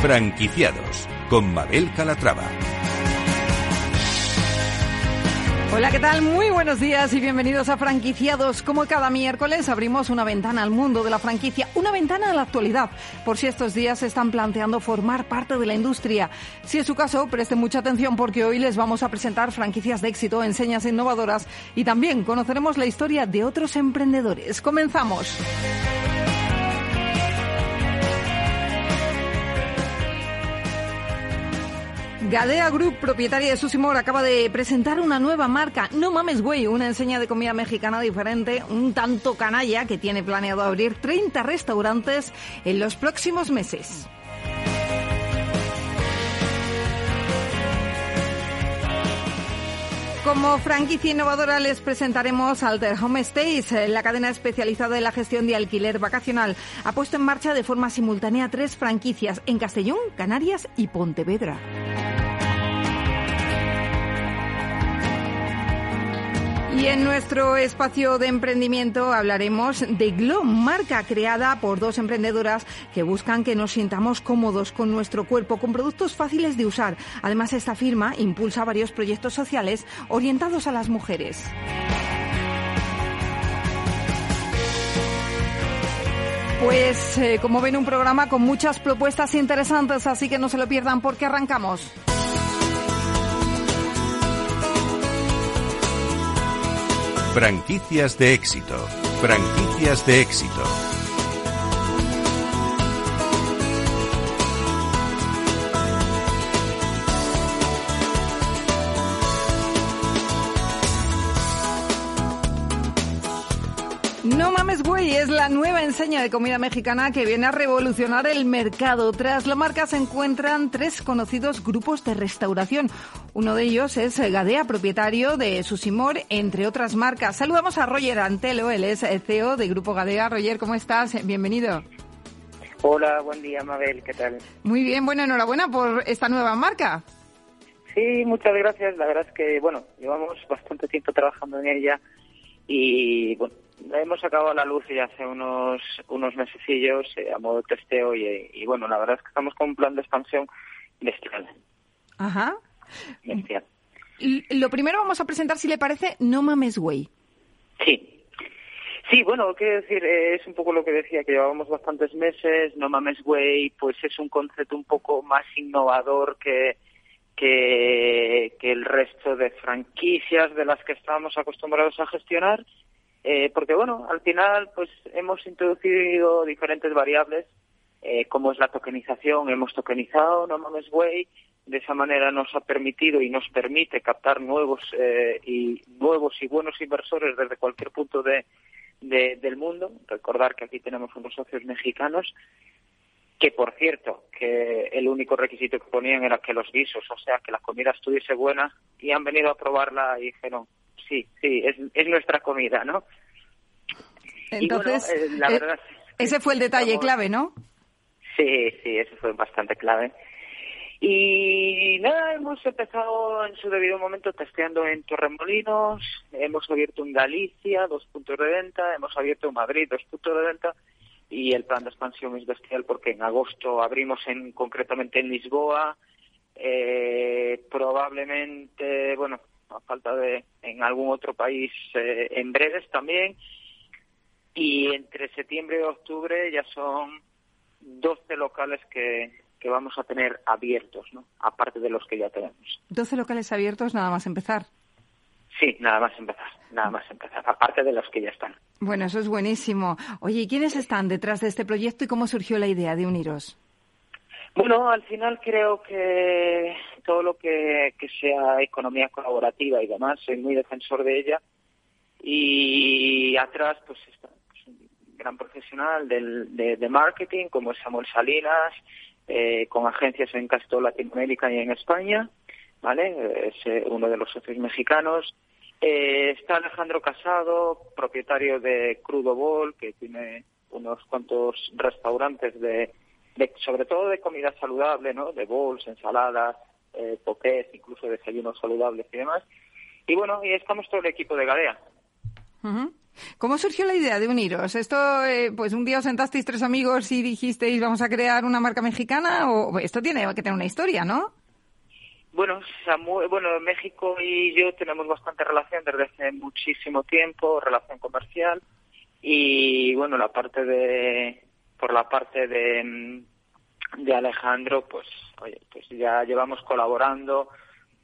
Franquiciados con Mabel Calatrava. Hola, ¿qué tal? Muy buenos días y bienvenidos a Franquiciados. Como cada miércoles abrimos una ventana al mundo de la franquicia, una ventana a la actualidad, por si estos días se están planteando formar parte de la industria. Si es su caso, preste mucha atención porque hoy les vamos a presentar franquicias de éxito, enseñas innovadoras y también conoceremos la historia de otros emprendedores. Comenzamos. Gadea Group, propietaria de Susimor, acaba de presentar una nueva marca, No Mames Güey, una enseña de comida mexicana diferente, un tanto canalla, que tiene planeado abrir 30 restaurantes en los próximos meses. Como franquicia innovadora les presentaremos Alter Home Stays, la cadena especializada en la gestión de alquiler vacacional. Ha puesto en marcha de forma simultánea tres franquicias en Castellón, Canarias y Pontevedra. Y en nuestro espacio de emprendimiento hablaremos de Glow, marca creada por dos emprendedoras que buscan que nos sintamos cómodos con nuestro cuerpo, con productos fáciles de usar. Además, esta firma impulsa varios proyectos sociales orientados a las mujeres. Pues eh, como ven un programa con muchas propuestas interesantes, así que no se lo pierdan porque arrancamos. Franquicias de éxito. Franquicias de éxito. Enseña de comida mexicana que viene a revolucionar el mercado. Tras la marca se encuentran tres conocidos grupos de restauración. Uno de ellos es Gadea, propietario de Susimor, entre otras marcas. Saludamos a Roger Antelo, él es CEO de Grupo Gadea. Roger, ¿cómo estás? Bienvenido. Hola, buen día, Mabel, ¿qué tal? Muy bien, bueno, enhorabuena por esta nueva marca. Sí, muchas gracias. La verdad es que, bueno, llevamos bastante tiempo trabajando en ella y, bueno, hemos sacado a la luz ya hace unos unos mesecillos eh, a modo de testeo y, bueno, la verdad es que estamos con un plan de expansión bestial. Ajá. Lo primero vamos a presentar, si le parece, No Mames Way. Sí. Sí, bueno, quiero decir, eh, es un poco lo que decía, que llevábamos bastantes meses, No Mames Way, pues es un concepto un poco más innovador que, que, que el resto de franquicias de las que estábamos acostumbrados a gestionar eh, porque bueno, al final pues hemos introducido diferentes variables, eh, como es la tokenización, hemos tokenizado No Mames Way, de esa manera nos ha permitido y nos permite captar nuevos eh, y nuevos y buenos inversores desde cualquier punto de, del mundo. Recordar que aquí tenemos unos socios mexicanos que por cierto, que el único requisito que ponían era que los guisos, o sea, que la comida estuviese buena, y han venido a probarla y dijeron, sí, sí, es, es nuestra comida, ¿no? Entonces, eh, la eh, verdad, ese fue el detalle clave, ¿no? Sí, sí, ese fue bastante clave. Y nada, hemos empezado en su debido momento testeando en Torremolinos, hemos abierto en Galicia dos puntos de venta, hemos abierto en Madrid dos puntos de venta y el plan de expansión es bestial porque en agosto abrimos en concretamente en Lisboa, eh, probablemente, bueno, a falta de en algún otro país eh, en breves también. Y entre septiembre y octubre ya son 12 locales que, que vamos a tener abiertos, ¿no? Aparte de los que ya tenemos. 12 locales abiertos nada más empezar. Sí, nada más empezar, nada más empezar, aparte de los que ya están. Bueno, eso es buenísimo. Oye, ¿y quiénes están detrás de este proyecto y cómo surgió la idea de uniros? Bueno, al final creo que todo lo que, sea economía colaborativa y demás, soy muy defensor de ella. Y atrás, pues está pues, un gran profesional del, de, marketing, como Samuel Salinas, eh, con agencias en casi toda Latinoamérica y en España, ¿vale? Es eh, uno de los socios mexicanos. Eh, está Alejandro Casado, propietario de Crudo Bol, que tiene unos cuantos restaurantes de sobre todo de comida saludable, ¿no? De bowls, ensaladas, eh, incluso desayunos saludables y demás. Y bueno, y estamos todo el equipo de Gadea. ¿Cómo surgió la idea de uniros? ¿Esto, eh, pues un día os sentasteis tres amigos y dijisteis vamos a crear una marca mexicana? ¿O esto tiene que tener una historia, no? Bueno, bueno, México y yo tenemos bastante relación desde hace muchísimo tiempo, relación comercial. Y bueno, la parte de, por la parte de, de Alejandro, pues, oye, pues ya llevamos colaborando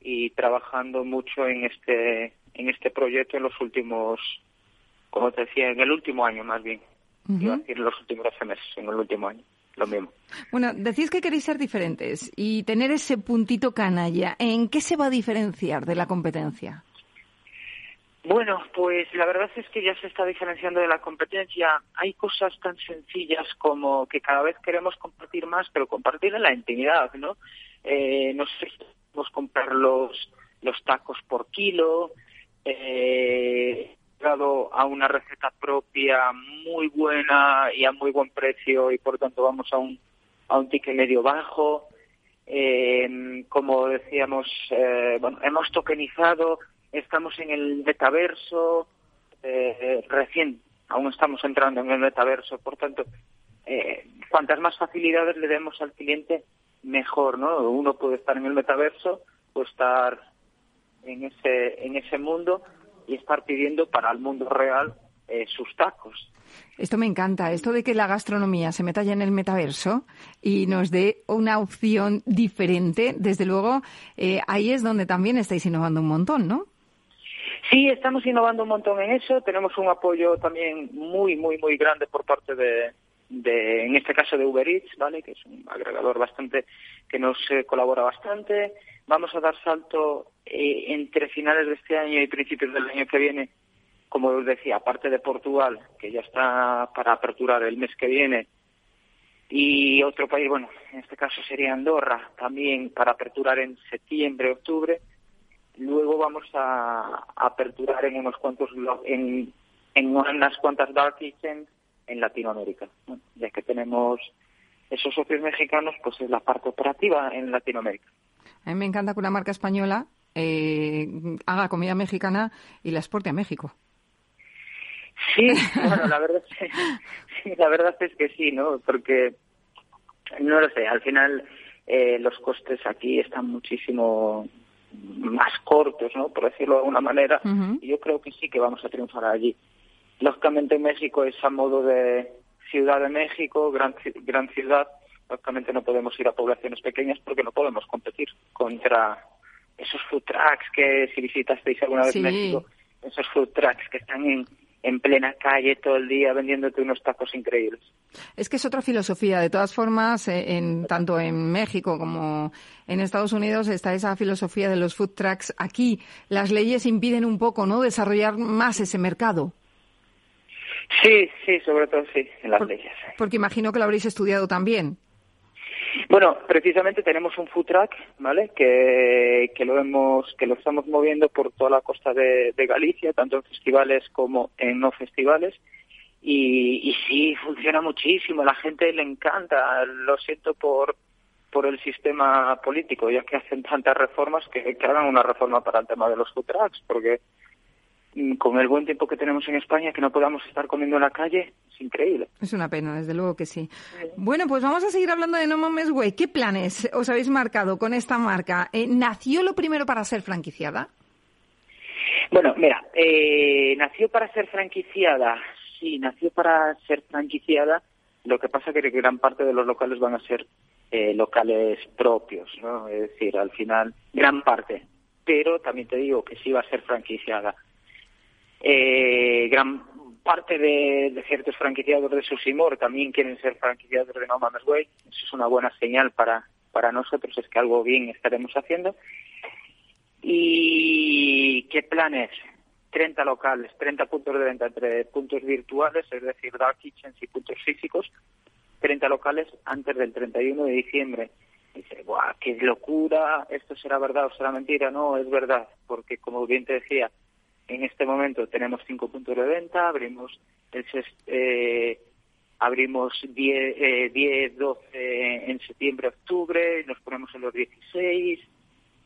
y trabajando mucho en este, en este proyecto en los últimos como te decía, en el último año más bien. Iba a decir los últimos 12 meses, en el último año. Lo mismo. Bueno, decís que queréis ser diferentes y tener ese puntito canalla. ¿En qué se va a diferenciar de la competencia? Bueno, pues la verdad es que ya se está diferenciando de la competencia. Hay cosas tan sencillas como que cada vez queremos compartir más, pero compartir en la intimidad, ¿no? Eh, no sé si podemos comprar los, los tacos por kilo, eh, llegado a una receta propia muy buena y a muy buen precio y por tanto vamos a un, a un ticket medio bajo. Eh, como decíamos, eh, bueno, hemos tokenizado, estamos en el metaverso, eh, recién, aún estamos entrando en el metaverso, por tanto, eh, cuantas más facilidades le demos al cliente, mejor, ¿no? Uno puede estar en el metaverso, puede estar en ese, en ese mundo y estar pidiendo para el mundo real eh, sus tacos. Esto me encanta, esto de que la gastronomía se meta ya en el metaverso y nos dé una opción diferente. Desde luego, eh, ahí es donde también estáis innovando un montón, ¿no? Sí, estamos innovando un montón en eso. Tenemos un apoyo también muy, muy, muy grande por parte de, de en este caso de Uber Eats, ¿vale? Que es un agregador bastante que nos eh, colabora bastante. Vamos a dar salto eh, entre finales de este año y principios del año que viene, como os decía, aparte de Portugal, que ya está para aperturar el mes que viene, y otro país, bueno, en este caso sería Andorra, también para aperturar en septiembre, octubre. Luego vamos a, aperturar en unos cuantos en, en unas cuantas dark kitchens en Latinoamérica. ya que tenemos esos socios mexicanos, pues es la parte operativa en Latinoamérica. A mí me encanta que una marca española eh, haga comida mexicana y la exporte a México. Sí, bueno, la verdad, sí, la verdad es que sí, ¿no? Porque, no lo sé, al final eh, los costes aquí están muchísimo más cortos, ¿no? Por decirlo de alguna manera, y yo creo que sí que vamos a triunfar allí. Lógicamente México es a modo de Ciudad de México, gran, gran ciudad, lógicamente no podemos ir a poblaciones pequeñas porque no podemos competir contra esos food trucks que si visitasteis alguna vez México, esos food trucks que están en, en plena calle todo el día vendiéndote unos tacos increíbles. Es que es otra filosofía. De todas formas, eh, en, tanto en México como en Estados Unidos está esa filosofía de los food trucks. Aquí las leyes impiden un poco, ¿no?, desarrollar más ese mercado. Sí, sí, sobre todo sí, en las leyes. Porque imagino que lo habréis estudiado también. Bueno, precisamente tenemos un food truck, ¿vale? Que, que lo hemos, que lo estamos moviendo por toda la costa de, Galicia, tanto en festivales como en no festivales. Y, sí, funciona muchísimo, la gente le encanta. Lo siento por, por el sistema político, ya que hacen tantas reformas que, que hagan una reforma para el tema de los food trucks, porque con el buen tiempo que tenemos en España, que no podamos estar comiendo en la calle, es increíble. Es una pena, desde luego que sí. Bueno, pues vamos a seguir hablando de No Mames Way. ¿Qué planes os habéis marcado con esta marca? Eh, ¿Nació lo primero para ser franquiciada? Bueno, mira, eh, nació para ser franquiciada. Sí, nació para ser franquiciada. Lo que pasa es que gran parte de los locales van a ser eh, locales propios, ¿no? Es decir, al final, gran parte. Pero también te digo que sí va a ser franquiciada eh, gran parte de, ciertos franquiciados de Susimor también quieren ser franquiciados de No Mames Way. Eso es una buena señal para, para nosotros, es que algo bien estaremos haciendo. ¿Y qué planes? 30 locales, 30 puntos de venta entre puntos virtuales, es decir, dark kitchens y puntos físicos, 30 locales antes del 31 de diciembre. Dice, ¡buah, qué locura! ¿Esto será verdad o será mentira? No, es verdad, porque como bien te decía, en este momento tenemos cinco puntos de venta, abrimos el eh, abrimos 10, 10, 12 en septiembre, octubre, nos ponemos en los 16,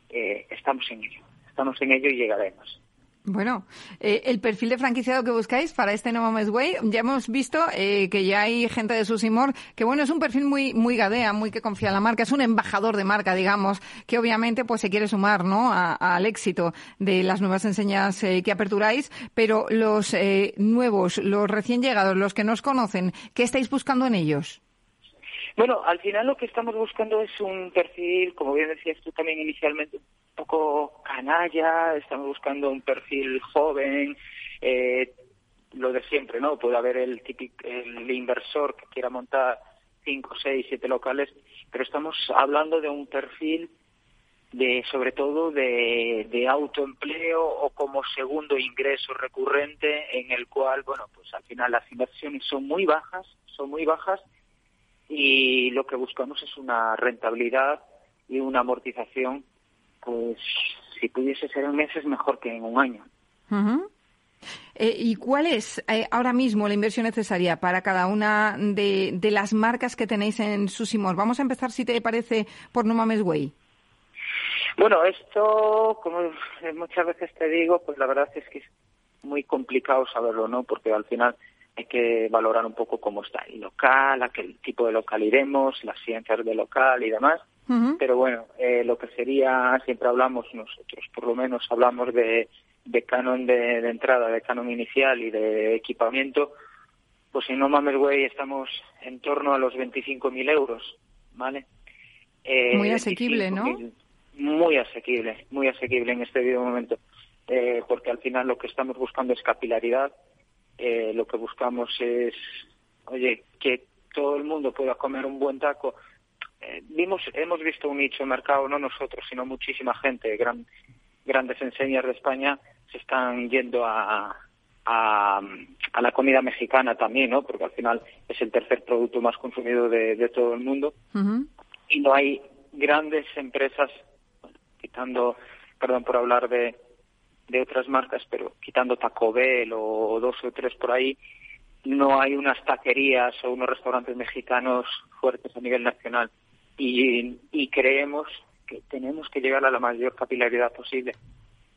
eh, estamos en ello, estamos en ello y llegaremos. Bueno, eh, el perfil de franquiciado que buscáis para este No Mames Way, ya hemos visto eh, que ya hay gente de Susimor que bueno, es un perfil muy muy gadea, muy que confía en la marca, es un embajador de marca, digamos, que obviamente pues se quiere sumar, ¿no? al éxito de las nuevas enseñas eh, que aperturáis, pero los nuevos, los recién llegados, los que nos conocen, ¿qué estáis buscando en ellos? Bueno, al final lo que estamos buscando es un perfil, como bien decías tú también inicialmente, un poco canalla, estamos buscando un perfil joven, eh, lo de siempre, ¿no? Puede haber el típico, el inversor que quiera montar cinco, seis, siete locales, pero estamos hablando de un perfil de sobre todo de, de autoempleo o como segundo ingreso recurrente en el cual bueno pues al final las inversiones son muy bajas son muy bajas y lo que buscamos es una rentabilidad y una amortización, pues si pudiese ser en meses mejor que en un año. Eh, ¿Y cuál es eh, ahora mismo la inversión necesaria para cada una de, las marcas que tenéis en Susimor? Vamos a empezar, si te parece, por No Mames Way. Bueno, esto, como muchas veces te digo, pues la verdad es que es muy complicado saberlo, ¿no? Porque al final hay que valorar un poco cómo está el local, a qué tipo de local iremos, las ciencias del local y demás. Pero bueno, eh, lo que sería, siempre hablamos nosotros, por lo menos hablamos de, de canon de, entrada, de canon inicial y de equipamiento, pues en No Mames Way estamos en torno a los 25.000 euros, ¿vale? Eh, muy asequible, ¿no? Muy asequible, muy asequible en este momento, eh, porque al final lo que estamos buscando es capilaridad, eh, lo que buscamos es, oye, que todo el mundo pueda comer un buen taco. Eh, vimos, hemos visto un nicho de mercado, no nosotros, sino muchísima gente, gran, grandes enseñas de España se están yendo a, a, la comida mexicana también, ¿no? Porque al final es el tercer producto más consumido de, todo el mundo. Y no hay grandes empresas, quitando, perdón por hablar de, de otras marcas, pero quitando Taco Bell o dos o tres por ahí, no hay unas taquerías o unos restaurantes mexicanos fuertes a nivel nacional. Y, y creemos que tenemos que llegar a la mayor capilaridad posible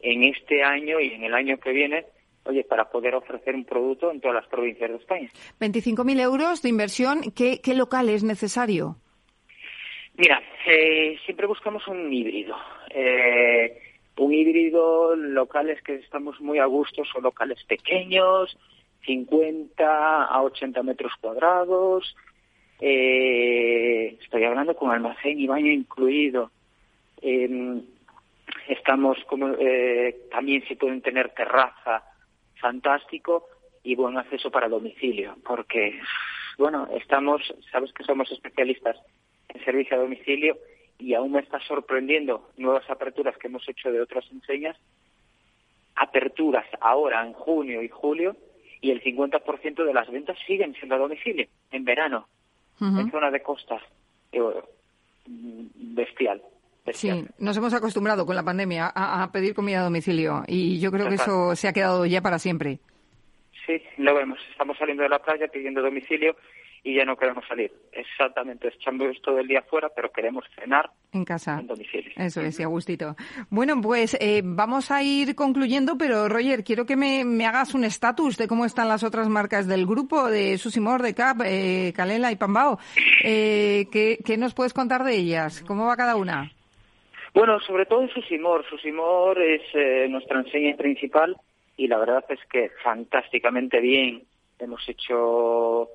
en este año y en el año que viene, oye, para poder ofrecer un producto en todas las provincias de España. 25.000 euros de inversión, ¿qué, ¿qué local es necesario? Mira, eh, siempre buscamos un híbrido. Eh, un híbrido, locales que estamos muy a gusto, son locales pequeños, 50 a 80 metros cuadrados. Eh, estoy hablando con almacén y baño incluido. Em, estamos como eh, también se pueden tener terraza, fantástico y buen acceso para domicilio, porque bueno, estamos, sabes que somos especialistas en servicio a domicilio y aún me está sorprendiendo nuevas aperturas que hemos hecho de otras enseñas, aperturas ahora en junio y julio y el 50% de las ventas siguen siendo a domicilio en verano, en zona de costa. bestial. Sí, nos hemos acostumbrado con la pandemia a, pedir comida a domicilio y yo creo que eso se ha quedado ya para siempre. Sí, lo vemos. Estamos saliendo de la playa pidiendo domicilio y ya no queremos salir. Exactamente, echamos todo el día fuera, pero queremos cenar en casa. En domicilio. Eso es, y a gustito. Bueno, pues eh, vamos a ir concluyendo, pero Roger, quiero que me, hagas un estatus de cómo están las otras marcas del grupo, de Susimor, de Cap, eh, Calela y Pambao. Eh, ¿qué, ¿Qué nos puedes contar de ellas? ¿Cómo va cada una? Bueno, sobre todo Susimor. Susimor es eh, nuestra enseña principal y la verdad es que fantásticamente bien. Hemos hecho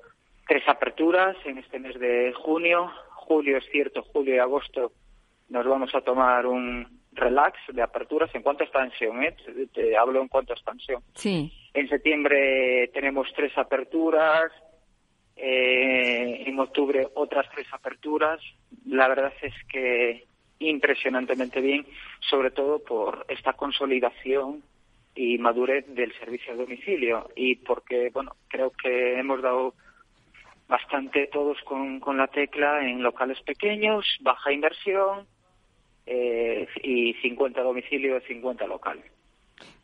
tres aperturas en este mes de junio. Julio es cierto, julio y agosto nos vamos a tomar un relax de aperturas en cuanto a expansión, ¿eh? te, hablo en cuanto a expansión. Sí. En septiembre tenemos tres aperturas, eh, en octubre otras tres aperturas. La verdad es que impresionantemente bien, sobre todo por esta consolidación y madurez del servicio a domicilio y porque, bueno, creo que hemos dado bastante todos con, con la tecla en locales pequeños, baja inversión eh, y 50 domicilios, 50 locales.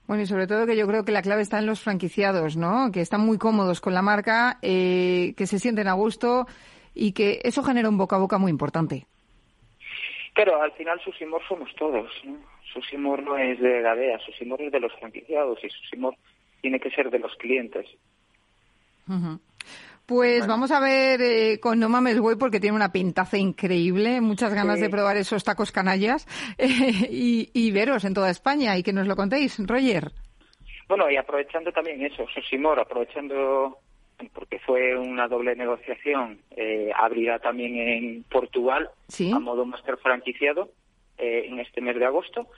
Bueno, y sobre todo que yo creo que la clave está en los franquiciados, ¿no? Que están muy cómodos con la marca, eh, que se sienten a gusto y que eso genera un boca a boca muy importante. Claro, al final Susimor somos todos. ¿no? Susimor no es de Gadea, Susimor es de los franquiciados y Susimor tiene que ser de los clientes. Pues vamos a ver eh, con No Mames Güey porque tiene una pintaza increíble, muchas ganas de probar esos tacos canallas. Eh, y, veros en toda España y que nos lo contéis, Roger. Bueno, y aprovechando también eso, Susimor, aprovechando porque fue una doble negociación, eh, abrirá también en Portugal a modo máster franquiciado eh, en este mes de agosto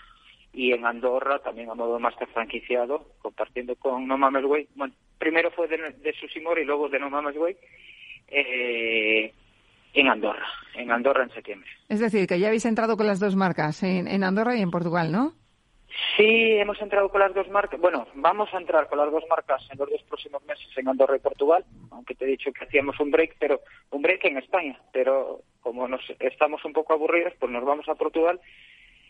y en Andorra también a modo máster franquiciado, compartiendo con No Mames Way. Bueno, primero fue de, de Susimor y luego de No Mames Way eh, en Andorra, en Andorra en septiembre. Es decir, que ya habéis entrado con las dos marcas, en Andorra y en Portugal, ¿no? Sí, hemos entrado con las dos marcas. Bueno, vamos a entrar con las dos marcas en los dos próximos meses en Andorra y Portugal, aunque te he dicho que hacíamos un break, pero un break en España. Pero como nos estamos un poco aburridos, pues nos vamos a Portugal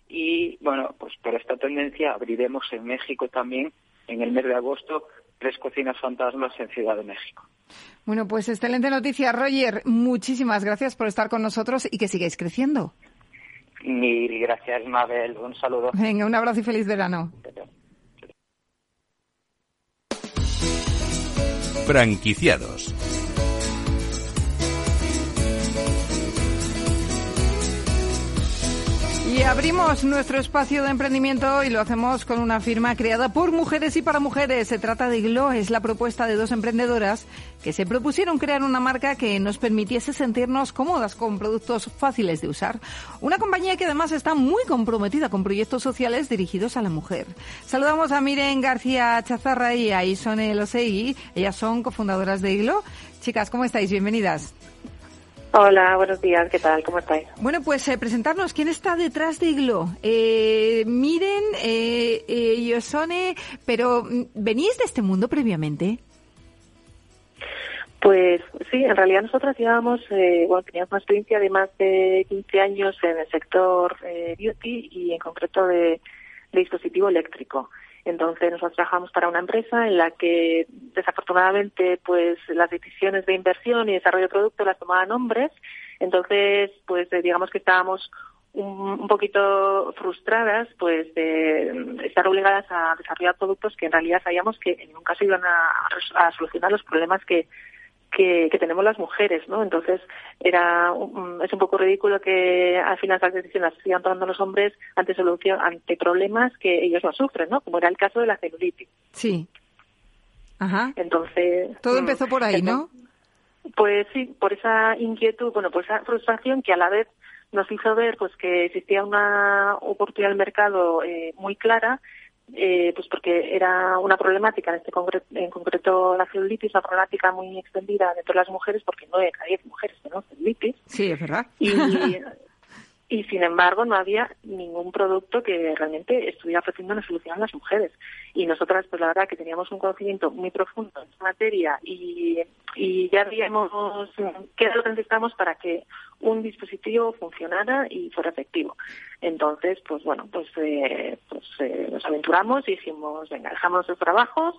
y bueno, pues por esta tendencia abriremos en México también en el mes de agosto tres cocinas fantasmas en Ciudad de México. Bueno, pues excelente noticia, Roger. Muchísimas gracias por estar con nosotros y que sigáis creciendo. Mil gracias, Mabel. Un saludo. Venga, un abrazo y feliz verano. Franquiciados. Y abrimos nuestro espacio de emprendimiento y lo hacemos con una firma creada por mujeres y para mujeres. Se trata de Glo, es la propuesta de dos emprendedoras que se propusieron crear una marca que nos permitiese sentirnos cómodas con productos fáciles de usar. Una compañía que además está muy comprometida con proyectos sociales dirigidos a la mujer. Saludamos a Miren García Chazarra y a Isone Losegui. Ellas son cofundadoras de Glo. Chicas, ¿cómo estáis? Bienvenidas. Hola, buenos días, ¿qué tal? ¿Cómo estáis? Bueno, pues eh, presentarnos, ¿quién está detrás de Iglo? Eh, miren, eh, eh, Yosone, pero mm, ¿venís de este mundo previamente? Pues sí, en realidad nosotras llevamos, eh, bueno, teníamos una experiencia de más de 15 años en el sector eh, beauty y en concreto de, de dispositivo eléctrico. Entonces nosotros trabajamos para una empresa en la que desafortunadamente pues las decisiones de inversión y desarrollo de producto las tomaban hombres. Entonces pues eh, digamos que estábamos un, poquito frustradas pues de estar obligadas a desarrollar productos que en realidad sabíamos que nunca se iban a solucionar los problemas que que, tenemos las mujeres, ¿no? Entonces era es un poco ridículo que al final las decisiones las sigan tomando los hombres ante solución ante problemas que ellos no sufren, ¿no? Como era el caso de la celulitis. Sí. Ajá. Entonces todo mm, empezó por ahí, ¿no? Pues sí, por esa inquietud, bueno, por esa frustración que a la vez nos hizo ver pues que existía una oportunidad del mercado eh, muy clara eh, pues porque era una problemática, en este concreto, en concreto la celulitis, una problemática muy extendida dentro de las mujeres, porque no hay cada mujeres tenemos celulitis. Sí, es verdad. Y, y sin embargo no había ningún producto que realmente estuviera ofreciendo una solución a las mujeres. Y nosotras, pues la verdad que teníamos un conocimiento muy profundo en esta materia y, y ya habíamos qué era lo que necesitábamos para que un dispositivo funcionara y fuera efectivo. Entonces, pues bueno, pues, eh, pues eh, nos aventuramos y dijimos, venga, dejamos los trabajos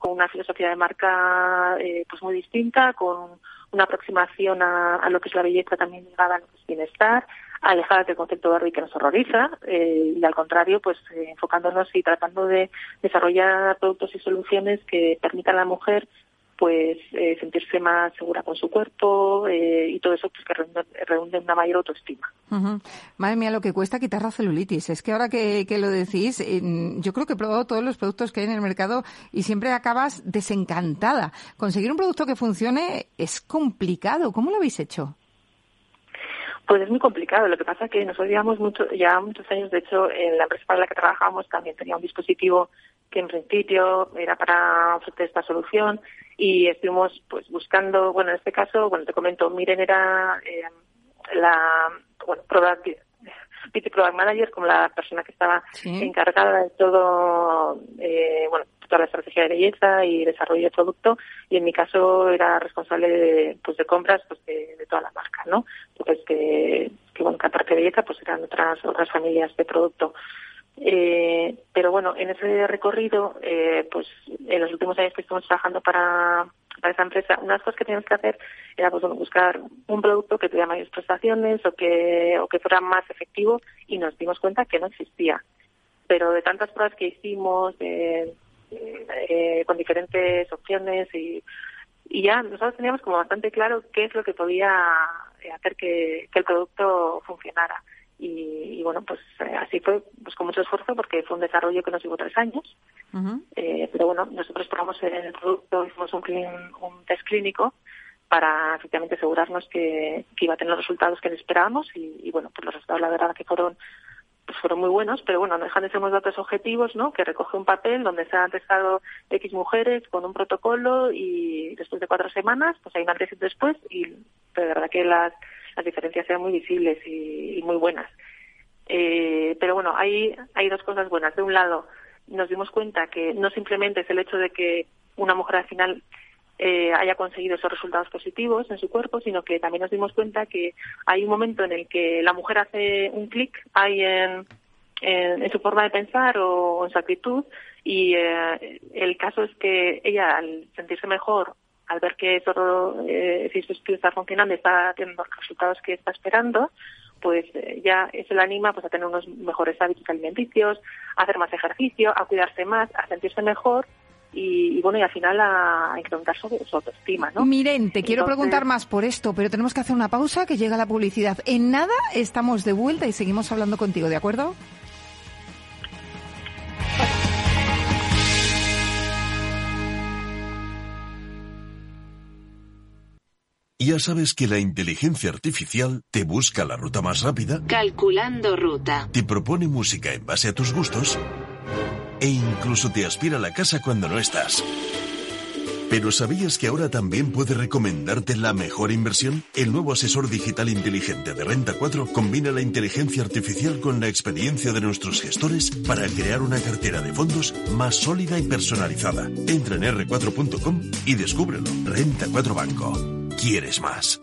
con una filosofía de marca eh, pues muy distinta, con una aproximación a, lo que es la belleza también ligada a lo que es bienestar, alejadas del concepto Barbie que nos horroriza eh, y al contrario, pues eh, enfocándonos y tratando de desarrollar productos y soluciones que permitan a la mujer pues eh, sentirse más segura con su cuerpo eh, y todo eso pues que redunde, en una mayor autoestima. Madre mía, lo que cuesta quitar la celulitis. Es que ahora que, que lo decís, yo creo que he probado todos los productos que hay en el mercado y siempre acabas desencantada. Conseguir un producto que funcione es complicado. ¿Cómo lo habéis hecho? Pues es muy complicado. Lo que pasa es que nosotros llevamos mucho, ya muchos años, de hecho, en la empresa para la que trabajamos también tenía un dispositivo que en principio era para ofrecer esta solución y estuvimos pues buscando, bueno, en este caso, bueno, te comento, Miren era eh, la, bueno, product, Product Manager, como la persona que estaba encargada de todo, eh, bueno, toda la estrategia de belleza y desarrollo de producto y en mi caso era responsable de, pues de compras pues de, toda la marca, ¿no? Entonces que, que bueno, que aparte de belleza pues eran otras otras familias de producto. Eh, pero bueno, en ese recorrido, eh, pues en los últimos años que estamos trabajando para para esa empresa, una de las cosas que teníamos que hacer era pues, buscar un producto que tuviera mayores prestaciones o que, o que fuera más efectivo y nos dimos cuenta que no existía. Pero de tantas pruebas que hicimos, eh, con diferentes opciones y, y ya nosotros teníamos como bastante claro qué es lo que podía hacer que, que el producto funcionara. Y, bueno, pues eh, así fue pues con mucho esfuerzo porque fue un desarrollo que nos llevó tres años. eh, pero bueno, nosotros probamos el producto, hicimos un, un test clínico para efectivamente asegurarnos que, que, iba a tener los resultados que esperábamos y, y, bueno, pues los resultados la verdad que fueron pues fueron muy buenos, pero bueno, no dejan de ser unos datos objetivos, ¿no? Que recoge un papel donde se han testado X mujeres con un protocolo y después de cuatro semanas, pues hay un antes y después y de verdad que las las diferencias sean muy visibles y, muy buenas. Eh, pero bueno, hay, hay dos cosas buenas. De un lado, nos dimos cuenta que no simplemente es el hecho de que una mujer al final eh, haya conseguido esos resultados positivos en su cuerpo, sino que también nos dimos cuenta que hay un momento en el que la mujer hace un clic ahí en, en, su forma de pensar o, en su actitud y eh, el caso es que ella al sentirse mejor al ver que todo, eh, si su estudio está funcionando y está teniendo los resultados que está esperando, pues eh, ya eso le anima pues a tener unos mejores hábitos alimenticios, a hacer más ejercicio, a cuidarse más, a sentirse mejor y, bueno, y al final a, incrementar su, autoestima, ¿no? Miren, te quiero preguntar más por esto, pero tenemos que hacer una pausa que llega la publicidad. En nada estamos de vuelta y seguimos hablando contigo, ¿de acuerdo? Ya sabes que la inteligencia artificial te busca la ruta más rápida. Calculando ruta. Te propone música en base a tus gustos. E incluso te aspira a la casa cuando no estás. Pero ¿sabías que ahora también puede recomendarte la mejor inversión? El nuevo asesor digital inteligente de Renta 4 combina la inteligencia artificial con la experiencia de nuestros gestores para crear una cartera de fondos más sólida y personalizada. Entra en r4.com y descúbrelo. Renta 4 Banco quieres más.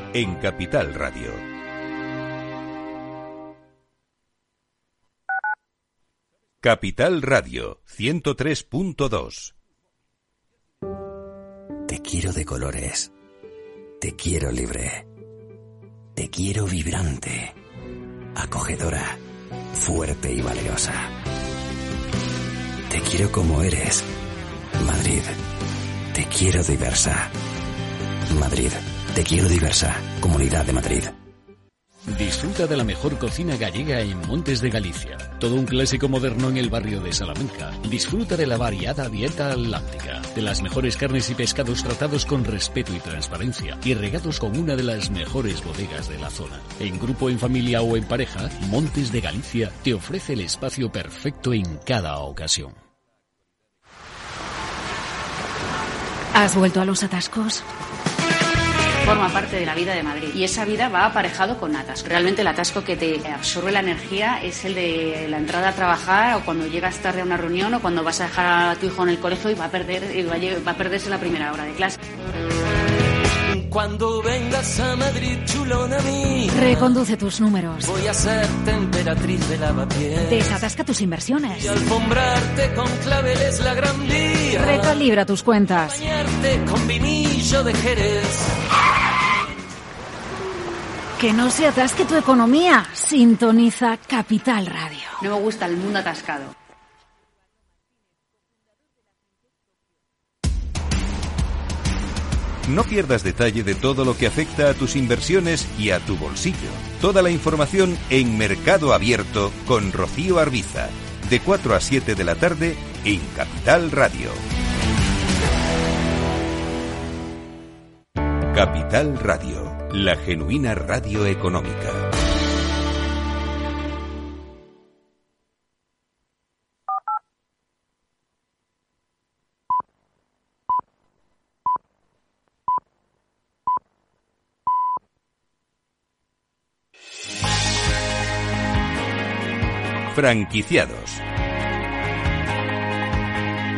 en Capital Radio. Capital Radio 103.2 Te quiero de colores. Te quiero libre. Te quiero vibrante, acogedora, fuerte y valiosa. Te quiero como eres. Madrid. Te quiero diversa. Madrid. Te quiero diversa, Comunidad de Madrid. Disfruta de la mejor cocina gallega en Montes de Galicia. Todo un clásico moderno en el barrio de Salamanca. Disfruta de la variada dieta atlántica, de las mejores carnes y pescados tratados con respeto y transparencia y regados con una de las mejores bodegas de la zona. En grupo, en familia o en pareja, Montes de Galicia te ofrece el espacio perfecto en cada ocasión. ¿Has vuelto a los atascos? Forma parte de la vida de Madrid y esa vida va aparejado con atasco. Realmente el atasco que te absorbe la energía es el de la entrada a trabajar o cuando llegas tarde a una reunión o cuando vas a dejar a tu hijo en el colegio y va a perder va a perderse la primera hora de clase. Cuando vengas a Madrid, chulona. Reconduce tus números. Voy a ser temperatriz de lavapiés. Desatasca tus inversiones. Y alfombrarte con claveles la gran. Recalibra tus cuentas. Bañarte con vinillo de Jerez. Que no se atasque tu economía. Sintoniza Capital Radio. No me gusta el mundo atascado. No pierdas detalle de todo lo que afecta a tus inversiones y a tu bolsillo. Toda la información en Mercado Abierto con Rocío Arbiza, de 4 a 7 de la tarde en Capital Radio. Capital Radio, la genuina radio económica. Franquiciados.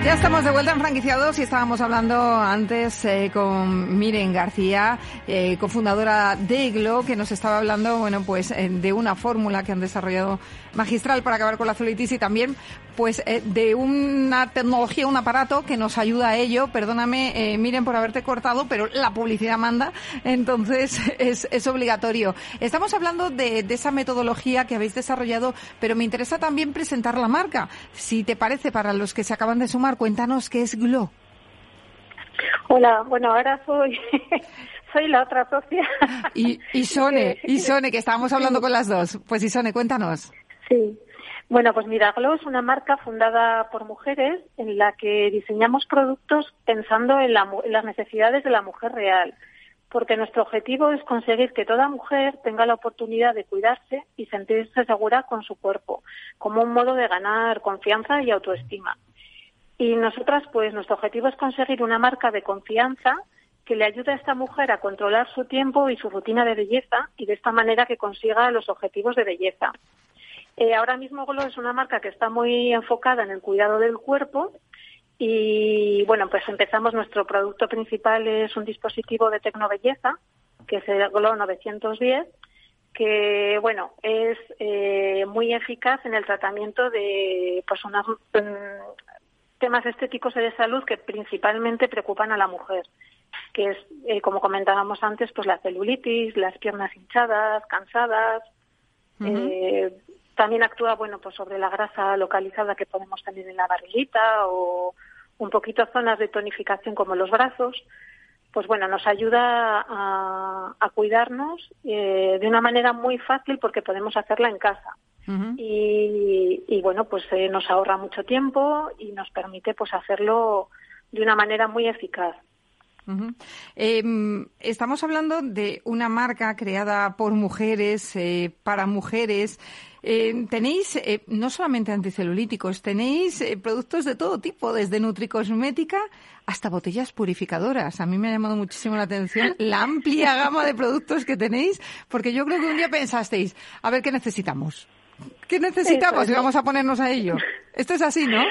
Ya estamos de vuelta en franquiciados y estábamos hablando antes eh, con Miren García, eh, cofundadora de Iglo, que nos estaba hablando, bueno, pues eh, de una fórmula que han desarrollado magistral para acabar con la celulitis y también, pues, eh, de una tecnología, un aparato que nos ayuda a ello. Perdóname, Miren, por haberte cortado, pero la publicidad manda, entonces es, es obligatorio. Estamos hablando de, de esa metodología que habéis desarrollado, pero me interesa también presentar la marca. Si te parece, para los que se acaban de sumar, cuéntanos qué es Glo. Hola, bueno, ahora soy soy la otra socia. Y Isone, Isone, que estábamos hablando con las dos. Pues Isone, cuéntanos. Sí. Bueno, pues mira, Glo es una marca fundada por mujeres en la que diseñamos productos pensando en, la, en las necesidades de la mujer real, porque nuestro objetivo es conseguir que toda mujer tenga la oportunidad de cuidarse y sentirse segura con su cuerpo, como un modo de ganar confianza y autoestima. Y nosotras, pues nuestro objetivo es conseguir una marca de confianza que le ayude a esta mujer a controlar su tiempo y su rutina de belleza y de esta manera que consiga los objetivos de belleza. Eh, ahora mismo Golo es una marca que está muy enfocada en el cuidado del cuerpo y bueno, pues empezamos, nuestro producto principal es un dispositivo de tecnobelleza, que es el Glo 910, que bueno, es eh, muy eficaz en el tratamiento de pues unas temas estéticos y de salud que principalmente preocupan a la mujer, que es, eh, como comentábamos antes, pues la celulitis, las piernas hinchadas, cansadas. eh, también actúa, bueno, pues sobre la grasa localizada que podemos tener en la barriguita o un poquito zonas de tonificación como los brazos. Pues bueno, nos ayuda a, a cuidarnos eh, de una manera muy fácil porque podemos hacerla en casa y, bueno, pues eh, nos ahorra mucho tiempo y nos permite pues hacerlo de una manera muy eficaz. Em, estamos hablando de una marca creada por mujeres, eh, para mujeres. Em, tenéis eh, no solamente anticelulíticos, tenéis productos de todo tipo, desde nutricosmética hasta botellas purificadoras. A mí me ha llamado muchísimo la atención la amplia gama de productos que tenéis, porque yo creo que un día pensasteis, a ver qué necesitamos. ¿Qué necesitamos y vamos a ponernos a ello? Esto es así, ¿no?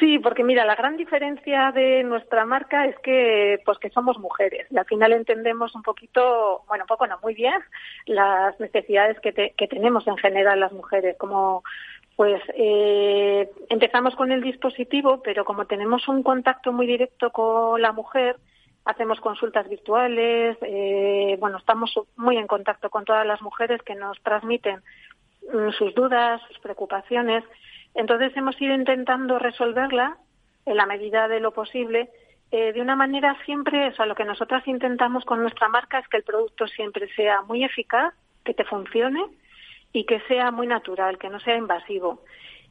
Sí, porque mira, la gran diferencia de nuestra marca es que, pues que somos mujeres y al final entendemos un poquito, bueno, un poco no, muy bien, las necesidades que, que tenemos en general las mujeres. Como, pues eh, empezamos con el dispositivo, pero como tenemos un contacto muy directo con la mujer, hacemos consultas virtuales, eh, bueno, estamos muy en contacto con todas las mujeres que nos transmiten Mm, sus dudas, sus preocupaciones. Entonces hemos ido intentando resolverla en la medida de lo posible eh, de una manera siempre, o sea, lo que nosotras intentamos con nuestra marca es que el producto siempre sea muy eficaz, que te funcione y que sea muy natural, que no sea invasivo.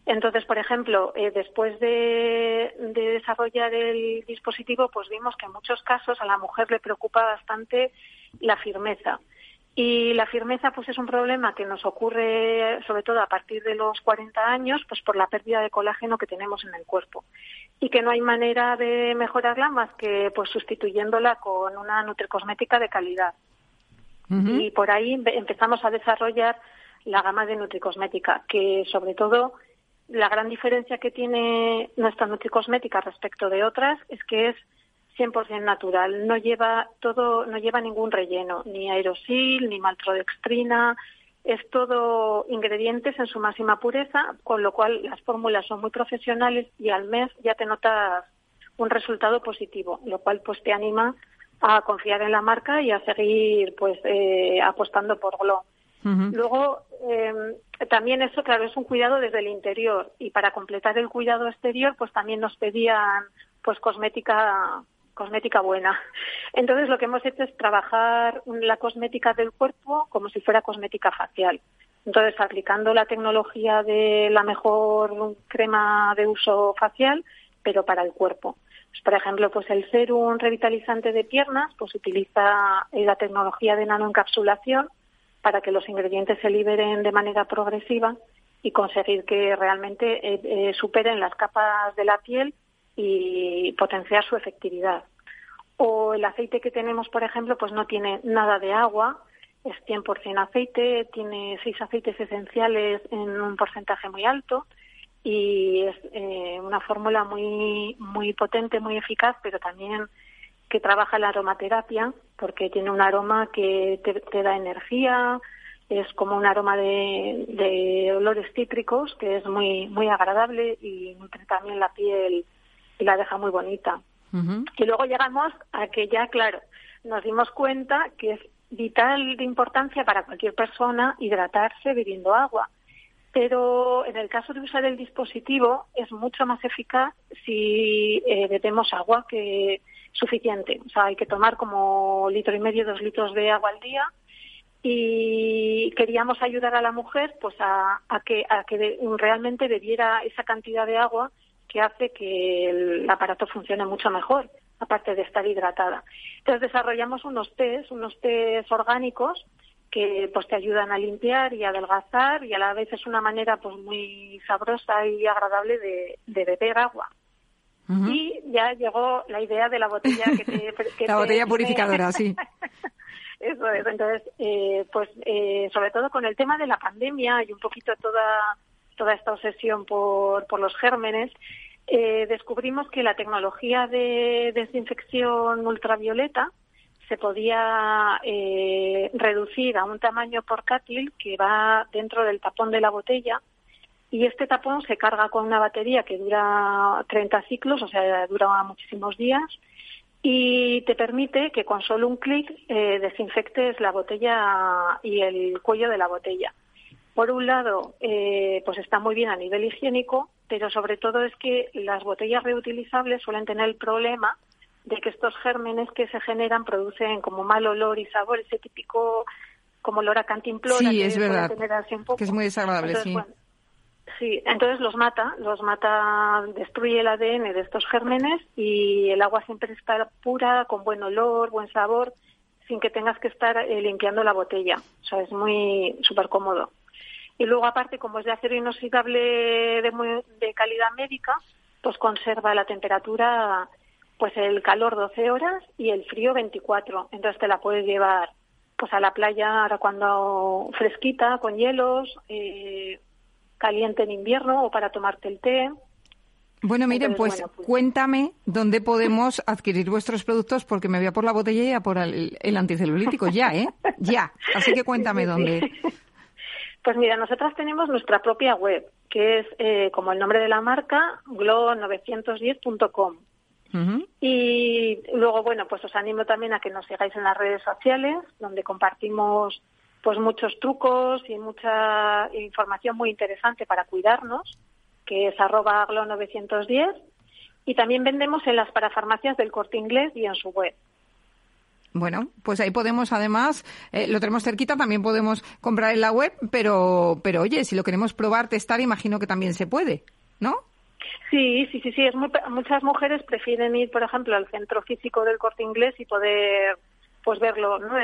Entonces, por ejemplo, eh, después de, de, desarrollar el dispositivo, pues vimos que en muchos casos a la mujer le preocupa bastante la firmeza. Y la firmeza pues es un problema que nos ocurre sobre todo a partir de los 40 años, pues por la pérdida de colágeno que tenemos en el cuerpo y que no hay manera de mejorarla más que pues sustituyéndola con una nutricosmética de calidad. Y por ahí empezamos a desarrollar la gama de nutricosmética, que sobre todo la gran diferencia que tiene nuestra nutricosmética respecto de otras es que es 100% natural. No lleva todo, no lleva ningún relleno, ni aerosil, ni maltodextrina. Es todo ingredientes en su máxima pureza, con lo cual las fórmulas son muy profesionales y al mes ya te notas un resultado positivo, lo cual pues te anima a confiar en la marca y a seguir pues eh, apostando por Glo. Luego eh, también eso claro es un cuidado desde el interior y para completar el cuidado exterior pues también nos pedían pues cosmética cosmética buena. Entonces lo que hemos hecho es trabajar la cosmética del cuerpo como si fuera cosmética facial. Entonces aplicando la tecnología de la mejor crema de uso facial, pero para el cuerpo. Pues, por ejemplo, pues el serum revitalizante de piernas, pues utiliza la tecnología de nanoencapsulación para que los ingredientes se liberen de manera progresiva y conseguir que realmente eh, eh, superen las capas de la piel y potenciar su efectividad. O el aceite que tenemos, por ejemplo, pues no tiene nada de agua es 100% aceite, tiene seis aceites esenciales en un porcentaje muy alto y es eh, una fórmula muy muy potente, muy eficaz, pero también que trabaja la aromaterapia porque tiene un aroma que te, da energía, es como un aroma de, de, olores cítricos que es muy muy agradable y nutre también la piel y la deja muy bonita. Y luego llegamos a que ya, claro, nos dimos cuenta que es vital de importancia para cualquier persona hidratarse bebiendo agua. Pero en el caso de usar el dispositivo es mucho más eficaz si eh, bebemos agua que suficiente. O sea, hay que tomar como litro y medio, dos litros de agua al día. Y queríamos ayudar a la mujer pues a, que, a que realmente bebiera esa cantidad de agua que hace que el aparato funcione mucho mejor aparte de estar hidratada. Entonces desarrollamos unos test, unos test orgánicos que pues te ayudan a limpiar y a adelgazar y a la vez es una manera pues muy sabrosa y agradable de, beber agua. Y ya llegó la idea de la botella que te... la botella purificadora, sí. Eso es. Entonces, eh, pues eh, sobre todo con el tema de la pandemia y un poquito toda toda esta obsesión por, por los gérmenes, eh, descubrimos que la tecnología de desinfección ultravioleta se podía eh, reducir a un tamaño portátil que va dentro del tapón de la botella y este tapón se carga con una batería que dura 30 ciclos, o sea, dura muchísimos días y te permite que con solo un clic eh, desinfectes la botella y el cuello de la botella. Por un lado, eh, pues está muy bien a nivel higiénico, pero sobre todo es que las botellas reutilizables suelen tener el problema de que estos gérmenes que se generan producen como mal olor y sabor, ese típico como olor a cantimplora. Sí, es verdad, que es muy desagradable, sí. sí, entonces los mata, los mata, destruye el ADN de estos gérmenes y el agua siempre está pura, con buen olor, buen sabor, sin que tengas que estar eh, limpiando la botella. O sea, es muy súper cómodo. Y luego, aparte, como es de acero inoxidable de, de calidad médica, pues conserva la temperatura, pues el calor 12 horas y el frío 24. Entonces te la puedes llevar pues a la playa ahora cuando fresquita, con hielos, eh, caliente en invierno o para tomarte el té. Bueno, miren, pues, pues, cuéntame dónde podemos adquirir vuestros productos porque me voy a por la botella y a por el, el anticelulítico ya, ¿eh? Ya. Así que cuéntame dónde. Pues mira, nosotras tenemos nuestra propia web, que es eh, como el nombre de la marca, glo910.com. Y luego, bueno, pues os animo también a que nos sigáis en las redes sociales, donde compartimos pues muchos trucos y mucha información muy interesante para cuidarnos, que es arroba glo910. Y también vendemos en las parafarmacias del corte inglés y en su web. Bueno, pues ahí podemos, además, eh, lo tenemos cerquita, también podemos comprar en la web, pero, pero oye, si lo queremos probar, testar, imagino que también se puede, ¿no? Sí, sí, sí, sí. Es muchas mujeres prefieren ir, por ejemplo, al centro físico del corte inglés y poder pues verlo, ¿no?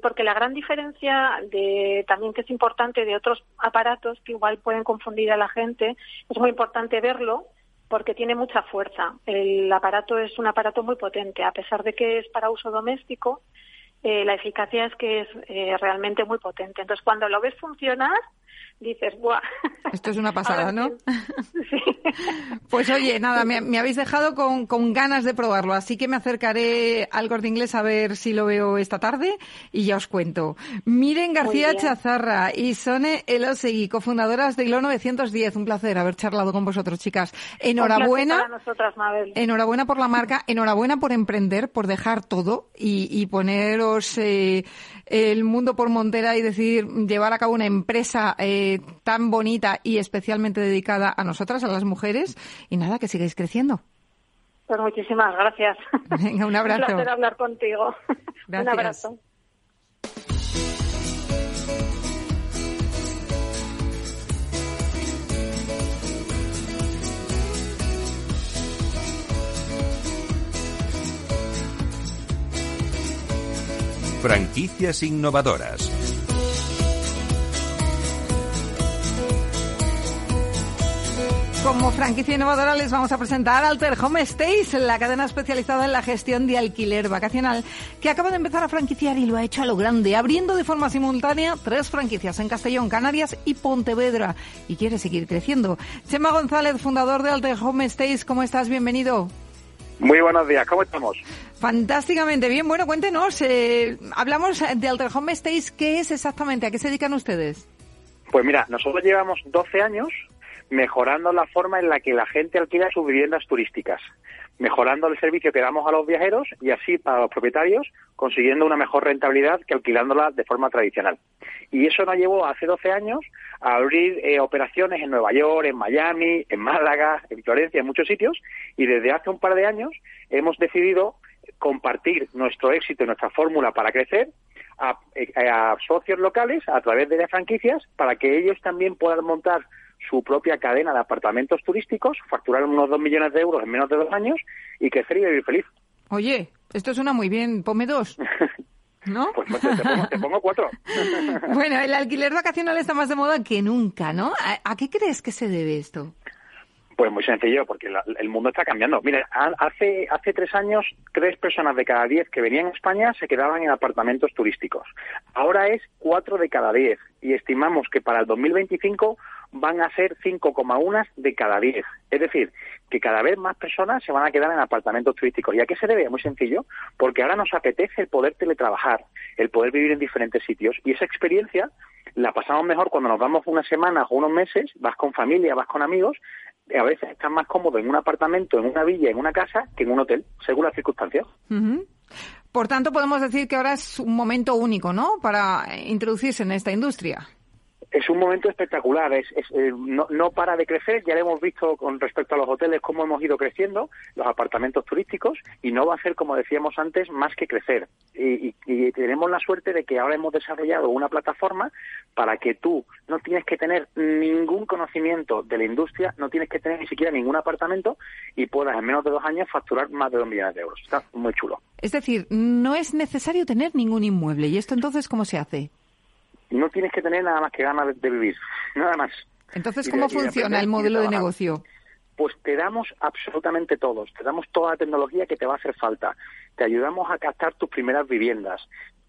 porque la gran diferencia de también que es importante de otros aparatos que igual pueden confundir a la gente, es muy importante verlo porque tiene mucha fuerza. El aparato es un aparato muy potente, a pesar de que es para uso doméstico, eh, la eficacia es que es eh, realmente muy potente. Entonces, cuando lo ves funcionar, dices, ¡buah! Esto es una pasada, ¿no? Sí. Pues oye, nada, me, habéis dejado con, con, ganas de probarlo, así que me acercaré al corte inglés a ver si lo veo esta tarde y ya os cuento. Miren García Chazarra y Sone Elosegui, cofundadoras de ILO 910. Un placer haber charlado con vosotros, chicas. Enhorabuena. nosotras, Mabel. Enhorabuena por la marca, enhorabuena por emprender, por dejar todo y, y eh, el mundo por montera y decidir llevar a cabo una empresa eh, tan bonita y especialmente dedicada a nosotras, a las mujeres. Y nada, que sigáis creciendo. Pues muchísimas gracias. Venga, un abrazo. Un placer hablar contigo. Un abrazo. Franquicias innovadoras. Como franquicia innovadora les vamos a presentar Alter Home Stays, la cadena especializada en la gestión de alquiler vacacional, que acaba de empezar a franquiciar y lo ha hecho a lo grande, abriendo de forma simultánea tres franquicias en Castellón, Canarias y Pontevedra, y quiere seguir creciendo. Chema González, fundador de Alter Home Stays, ¿cómo estás? Bienvenido. Muy buenos días, ¿cómo estamos? Fantásticamente bien. Bueno, cuéntenos, eh, hablamos de Alter Home Stays, ¿qué es exactamente? ¿A qué se dedican ustedes? Pues mira, nosotros llevamos 12 años mejorando la forma en la que la gente alquila sus viviendas turísticas, mejorando el servicio que damos a los viajeros y así para los propietarios consiguiendo una mejor rentabilidad que alquilándola de forma tradicional. Y eso nos llevó hace 12 años a abrir eh, operaciones en Nueva York, en Miami, en Málaga, en Florencia, en muchos sitios y desde hace un par de años hemos decidido compartir nuestro éxito y nuestra fórmula para crecer a, eh, a, socios locales a través de las franquicias para que ellos también puedan montar su propia cadena de apartamentos turísticos, facturar unos 2 millones de euros en menos de dos años y crecer y vivir feliz. Oye, esto suena muy bien, ponme dos. ¿No? Pues, pues te, pongo, te, pongo, cuatro. bueno, el alquiler vacacional está más de moda que nunca, ¿no? ¿A, ¿A, qué crees que se debe esto? Pues muy sencillo, porque la, el mundo está cambiando. Mire, hace, hace tres años, tres personas de cada diez que venían a España se quedaban en apartamentos turísticos. Ahora es cuatro de cada diez y estimamos que para el 2025 van a ser 5,1 de cada 10. Es decir, que cada vez más personas se van a quedar en apartamentos turísticos. ¿Y a qué se debe? Muy sencillo, porque ahora nos apetece el poder teletrabajar, el poder vivir en diferentes sitios y esa experiencia la pasamos mejor cuando nos vamos unas semanas o unos meses, vas con familia, vas con amigos, a veces estás más cómodo en un apartamento, en una villa, en una casa, que en un hotel, según las circunstancias. Por tanto, podemos decir que ahora es un momento único, ¿no?, para introducirse en esta industria es un momento espectacular, es, es eh, no, para de crecer, ya lo hemos visto con respecto a los hoteles cómo hemos ido creciendo, los apartamentos turísticos, y no va a ser, como decíamos antes, más que crecer. Y, y, y, tenemos la suerte de que ahora hemos desarrollado una plataforma para que tú no tienes que tener ningún conocimiento de la industria, no tienes que tener ni siquiera ningún apartamento y puedas en menos de dos años facturar más de dos millones de euros. Está muy chulo. Es decir, no es necesario tener ningún inmueble. ¿Y esto entonces cómo se hace? No tienes que tener nada más que ganas de, de vivir, nada más. Entonces, ¿cómo de, funciona el modelo de negocio? Pues te damos absolutamente todos, te damos toda la tecnología que te va a hacer falta, te ayudamos a captar tus primeras viviendas,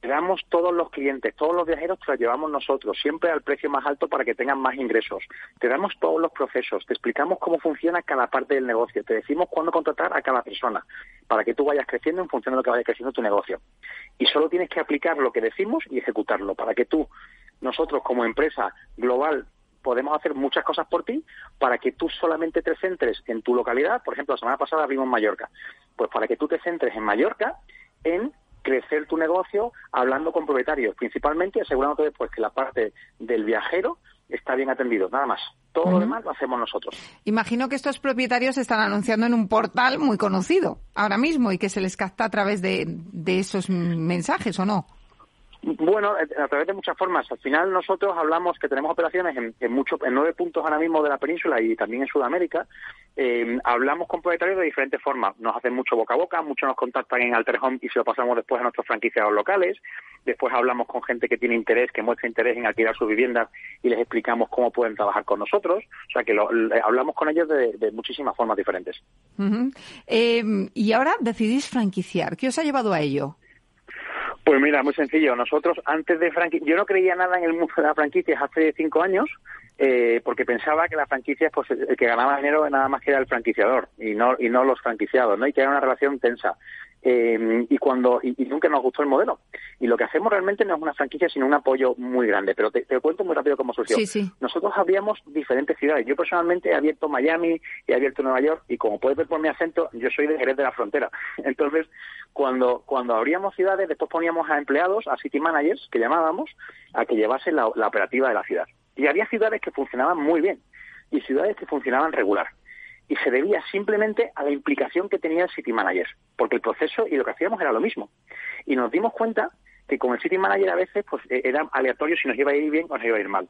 damos todos los clientes, todos los viajeros te los llevamos nosotros, siempre al precio más alto para que tengan más ingresos. Te damos todos los procesos, te explicamos cómo funciona cada parte del negocio, te decimos cuándo contratar a cada persona, para que tú vayas creciendo en función de lo que vaya creciendo tu negocio. Y solo tienes que aplicar lo que decimos y ejecutarlo, para que tú, nosotros como empresa global, podemos hacer muchas cosas por ti para que tú solamente te centres en tu localidad. Por ejemplo, la semana pasada abrimos Mallorca. Pues para que tú te centres en Mallorca en crecer tu negocio hablando con propietarios, principalmente asegurándote después que la parte del viajero está bien atendido, nada más. Todo uh -huh. lo demás lo hacemos nosotros. Imagino que estos propietarios están anunciando en un portal muy conocido ahora mismo y que se les capta a través de, de esos mensajes, ¿o no? Bueno, a través de muchas formas. Al final nosotros hablamos que tenemos operaciones en, en, mucho, en nueve puntos ahora mismo de la península y también en Sudamérica. Eh, hablamos con propietarios de diferentes formas. Nos hacen mucho boca a boca, muchos nos contactan en Alter Home y se lo pasamos después a nuestros franquiciados locales. Después hablamos con gente que tiene interés, que muestra interés en alquilar sus viviendas y les explicamos cómo pueden trabajar con nosotros. O sea que lo, hablamos con ellos de, de muchísimas formas diferentes. Eh, y ahora decidís franquiciar. ¿Qué os ha llevado a ello? Pues mira, muy sencillo. Nosotros antes de franquicia, yo no creía nada en el mundo de las franquicias hace cinco años, eh, porque pensaba que las franquicias, pues el que ganaba dinero nada más que era el franquiciador y no y no los franquiciados, ¿no? Y que era una relación tensa. Eh, y cuando y, y, nunca nos gustó el modelo y lo que hacemos realmente no es una franquicia sino un apoyo muy grande pero te, te cuento muy rápido cómo surgió sí, sí. nosotros abríamos diferentes ciudades yo personalmente he abierto Miami he abierto Nueva York y como puedes ver por mi acento yo soy de Jerez de la Frontera entonces cuando cuando abríamos ciudades después poníamos a empleados a city managers que llamábamos a que llevasen la, la operativa de la ciudad y había ciudades que funcionaban muy bien y ciudades que funcionaban regular y se debía simplemente a la implicación que tenía el City Manager, porque el proceso y lo que hacíamos era lo mismo. Y nos dimos cuenta que con el City Manager a veces pues era aleatorio si nos iba a ir bien o nos iba a ir mal.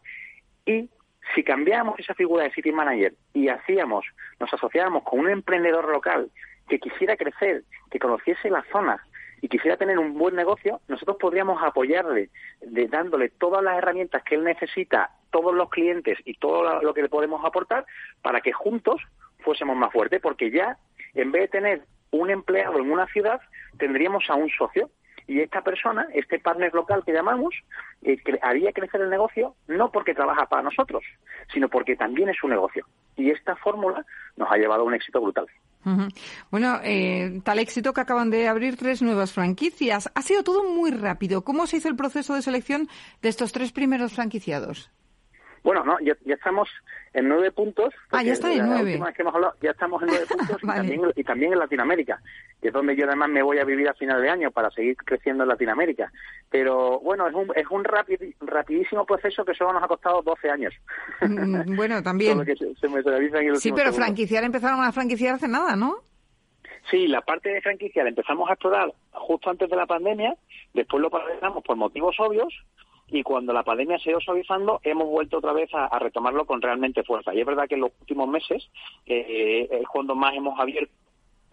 Y si cambiábamos esa figura de City Manager y hacíamos, nos asociábamos con un emprendedor local que quisiera crecer, que conociese la zona y quisiera tener un buen negocio, nosotros podríamos apoyarle de, dándole todas las herramientas que él necesita todos los clientes y todo lo que le podemos aportar para que juntos fuésemos más fuertes, porque ya en vez de tener un empleado en una ciudad, tendríamos a un socio. Y esta persona, este partner local que llamamos, eh, haría crecer el negocio no porque trabaja para nosotros, sino porque también es un negocio. Y esta fórmula nos ha llevado a un éxito brutal. Bueno, eh, tal éxito que acaban de abrir tres nuevas franquicias. Ha sido todo muy rápido. ¿Cómo se hizo el proceso de selección de estos tres primeros franquiciados? Bueno, no, ya, estamos en nueve puntos. Ah, ya está en nueve. ya estamos en nueve puntos y, también, en Latinoamérica, que es donde yo además me voy a vivir a final de año para seguir creciendo en Latinoamérica. Pero bueno, es un, es un rapidísimo proceso que solo nos ha costado 12 años. Mm, bueno, también. sí, pero franquiciar empezaron a franquiciar hace nada, ¿no? Sí, la parte de franquicia la empezamos a explorar justo antes de la pandemia, después lo paralizamos por motivos obvios y cuando la pandemia se ha ido suavizando hemos vuelto otra vez a, retomarlo con realmente fuerza. Y es verdad que en los últimos meses eh, es cuando más hemos abierto,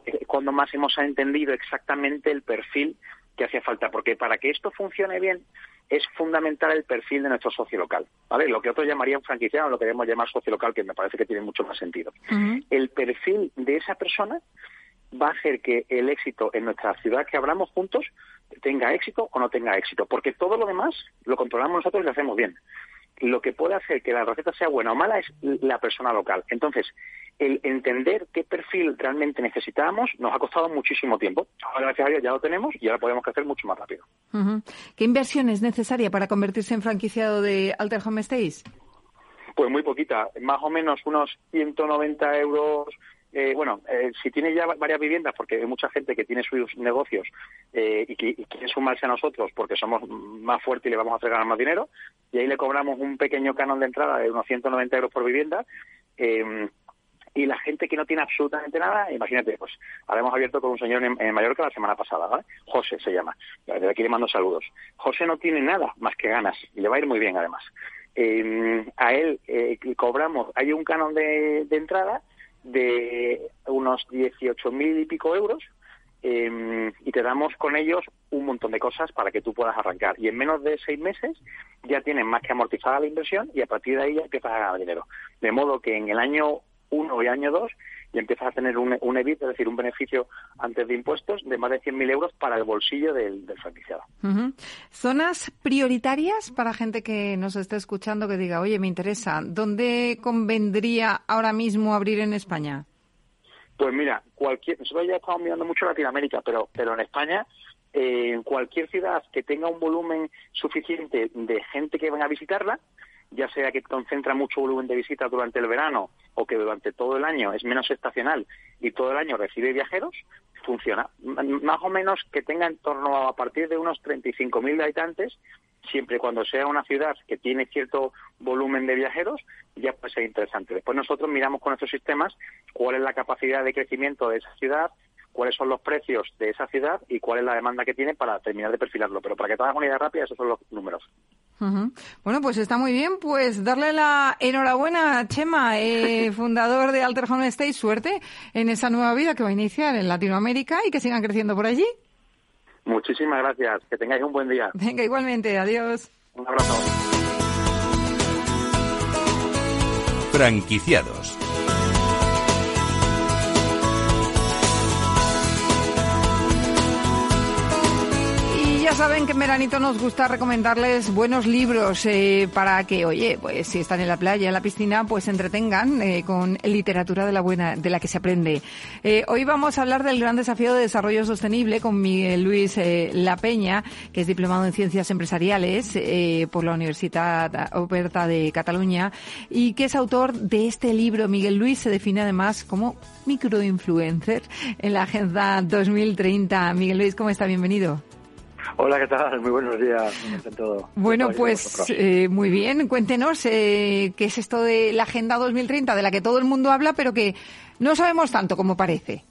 es cuando más hemos entendido exactamente el perfil que hacía falta, porque para que esto funcione bien es fundamental el perfil de nuestro socio local. ¿vale? Lo que otros llamarían franquiciano, lo queremos llamar socio local, que me parece que tiene mucho más sentido. El perfil de esa persona va a hacer que el éxito en nuestra ciudad que abramos juntos tenga éxito o no tenga éxito, porque todo lo demás lo controlamos nosotros y lo hacemos bien. Lo que puede hacer que la receta sea buena o mala es la persona local. Entonces, el entender qué perfil realmente necesitábamos nos ha costado muchísimo tiempo. Ahora, gracias a Dios, ya lo tenemos y ahora podemos crecer mucho más rápido. ¿Qué inversión es necesaria para convertirse en franquiciado de Alter Home Stays? Pues muy poquita, más o menos unos 190 euros eh, bueno, eh, si tiene ya varias viviendas, porque hay mucha gente que tiene sus negocios eh, y, quiere sumarse a nosotros porque somos más fuertes y le vamos a hacer ganar más dinero, y ahí le cobramos un pequeño canon de entrada de unos 190 euros por vivienda. y la gente que no tiene absolutamente nada, imagínate, pues habremos abierto con un señor en, Mallorca la semana pasada. José se llama, desde aquí le mando saludos. José no tiene nada más que ganas y le va a ir muy bien además. a él cobramos, hay un canon de entrada de unos 18.000 y pico euros em, y te damos con ellos un montón de cosas para que tú puedas arrancar. Y en menos de seis meses ya tienes más que amortizada la inversión y a partir de ahí ya empiezas a ganar dinero. De modo que en el año uno y año dos y empiezas a tener un, un EBIT, es decir, un beneficio antes de impuestos de más de 100.000 euros para el bolsillo del, del franquiciado. ¿Zonas prioritarias para gente que nos esté escuchando que diga, oye, me interesa, ¿dónde convendría ahora mismo abrir en España? Pues mira, cualquier, nosotros ya estamos mirando mucho Latinoamérica, pero, pero en España eh, en cualquier ciudad que tenga un volumen suficiente de gente que venga a visitarla, ya sea que concentra mucho volumen de visitas durante el verano o que durante todo el año es menos estacional y todo el año recibe viajeros, funciona. Más o menos que tenga en torno a, a partir de unos 35.000 habitantes, siempre y cuando sea una ciudad que tiene cierto volumen de viajeros, ya puede ser interesante. Después nosotros miramos con nuestros sistemas cuál es la capacidad de crecimiento de esa ciudad, cuáles son los precios de esa ciudad y cuál es la demanda que tiene para terminar de perfilarlo. Pero para que te hagas una idea rápida, esos son los números. Bueno, pues está muy bien. Pues darle la enhorabuena a Chema, eh, fundador de Alter Home State. Suerte en esa nueva vida que va a iniciar en Latinoamérica y que sigan creciendo por allí. Muchísimas gracias. Que tengáis un buen día. Venga, igualmente. Adiós. Un abrazo. Franquiciados ya saben que en veranito nos gusta recomendarles buenos libros eh, para que, oye, pues si están en la playa, en la piscina, pues se entretengan eh, con literatura de la buena, de la que se aprende. Eh, hoy vamos a hablar del gran desafío de desarrollo sostenible con Miguel Luis La Peña, que es diplomado en ciencias empresariales por la Universidad Oberta de Cataluña y que es autor de este libro. Miguel Luis se define además como microinfluencer en la Agenda 2030. Miguel Luis, ¿cómo está? Bienvenido. Hola, ¿qué tal? Muy buenos días. Todo. Bueno, pues eh, muy bien. Cuéntenos eh, qué es esto de la Agenda 2030, de la que todo el mundo habla, pero que no sabemos tanto como parece.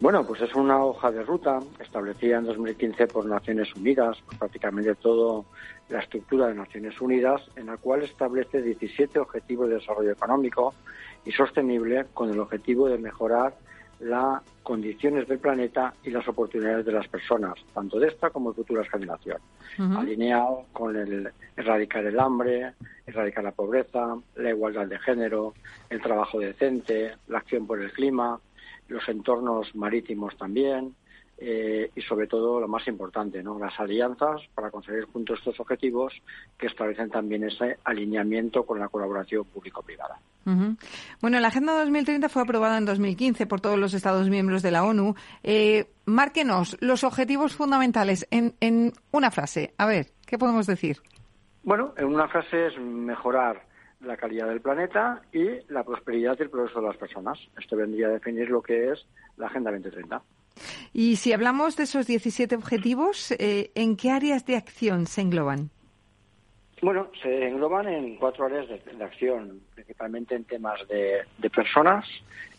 Bueno, pues es una hoja de ruta establecida en 2015 por Naciones Unidas, por prácticamente toda la estructura de Naciones Unidas, en la cual establece 17 objetivos de desarrollo económico y sostenible con el objetivo de mejorar las condiciones del planeta y las oportunidades de las personas, tanto de esta como de futuras generaciones, alineado con el erradicar el hambre, erradicar la pobreza, la igualdad de género, el trabajo decente, la acción por el clima, los entornos marítimos también, eh, y sobre todo lo más importante, ¿no? las alianzas para conseguir juntos estos objetivos que establecen también ese alineamiento con la colaboración público-privada. Bueno, la Agenda 2030 fue aprobada en 2015 por todos los Estados miembros de la ONU. Eh, márquenos los objetivos fundamentales en, en una frase. A ver, ¿qué podemos decir? Bueno, en una frase es mejorar la calidad del planeta y la prosperidad y el progreso de las personas. Esto vendría a definir lo que es la Agenda 2030. Y si hablamos de esos 17 objetivos, eh, ¿en qué áreas de acción se engloban? Bueno, se engloban en cuatro áreas de, acción, principalmente en temas de, personas,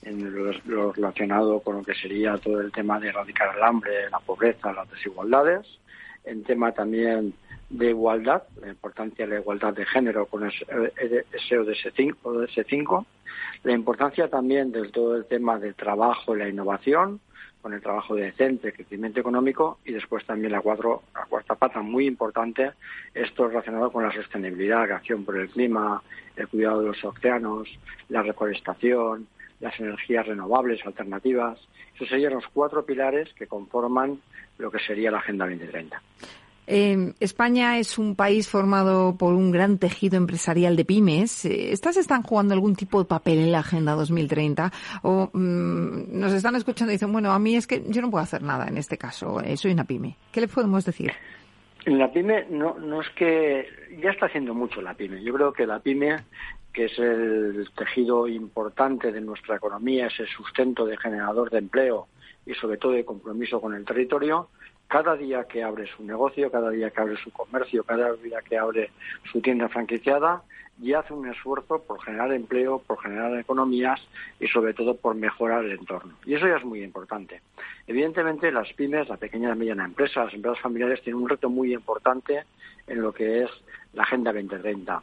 en lo, relacionado con lo que sería todo el tema de erradicar el hambre, la pobreza, las desigualdades, en tema también de igualdad, la importancia de la igualdad de género con ese ODS 5, la importancia también de todo el tema del trabajo y la innovación, con el trabajo decente, crecimiento económico y después también la, cuatro, la cuarta pata muy importante, esto relacionado con la sostenibilidad, la acción por el clima, el cuidado de los océanos, la reforestación, las energías renovables alternativas. Esos serían los cuatro pilares que conforman lo que sería la Agenda 2030. Eh, España es un país formado por un gran tejido empresarial de pymes. Eh, ¿Estas están jugando algún tipo de papel en la Agenda 2030? ¿O mm, nos están escuchando y dicen, bueno, a mí es que yo no puedo hacer nada en este caso, eh, soy una pyme? ¿Qué le podemos decir? La pyme no, no es que ya está haciendo mucho la pyme. Yo creo que la pyme, que es el tejido importante de nuestra economía, es el sustento de generador de empleo y sobre todo de compromiso con el territorio, cada día que abre su negocio, cada día que abre su comercio, cada día que abre su tienda franquiciada, y hace un esfuerzo por generar empleo, por generar economías y sobre todo por mejorar el entorno. Y eso ya es muy importante. Evidentemente las pymes, la pequeña y mediana empresa, las empresas familiares tienen un reto muy importante en lo que es la Agenda 2030.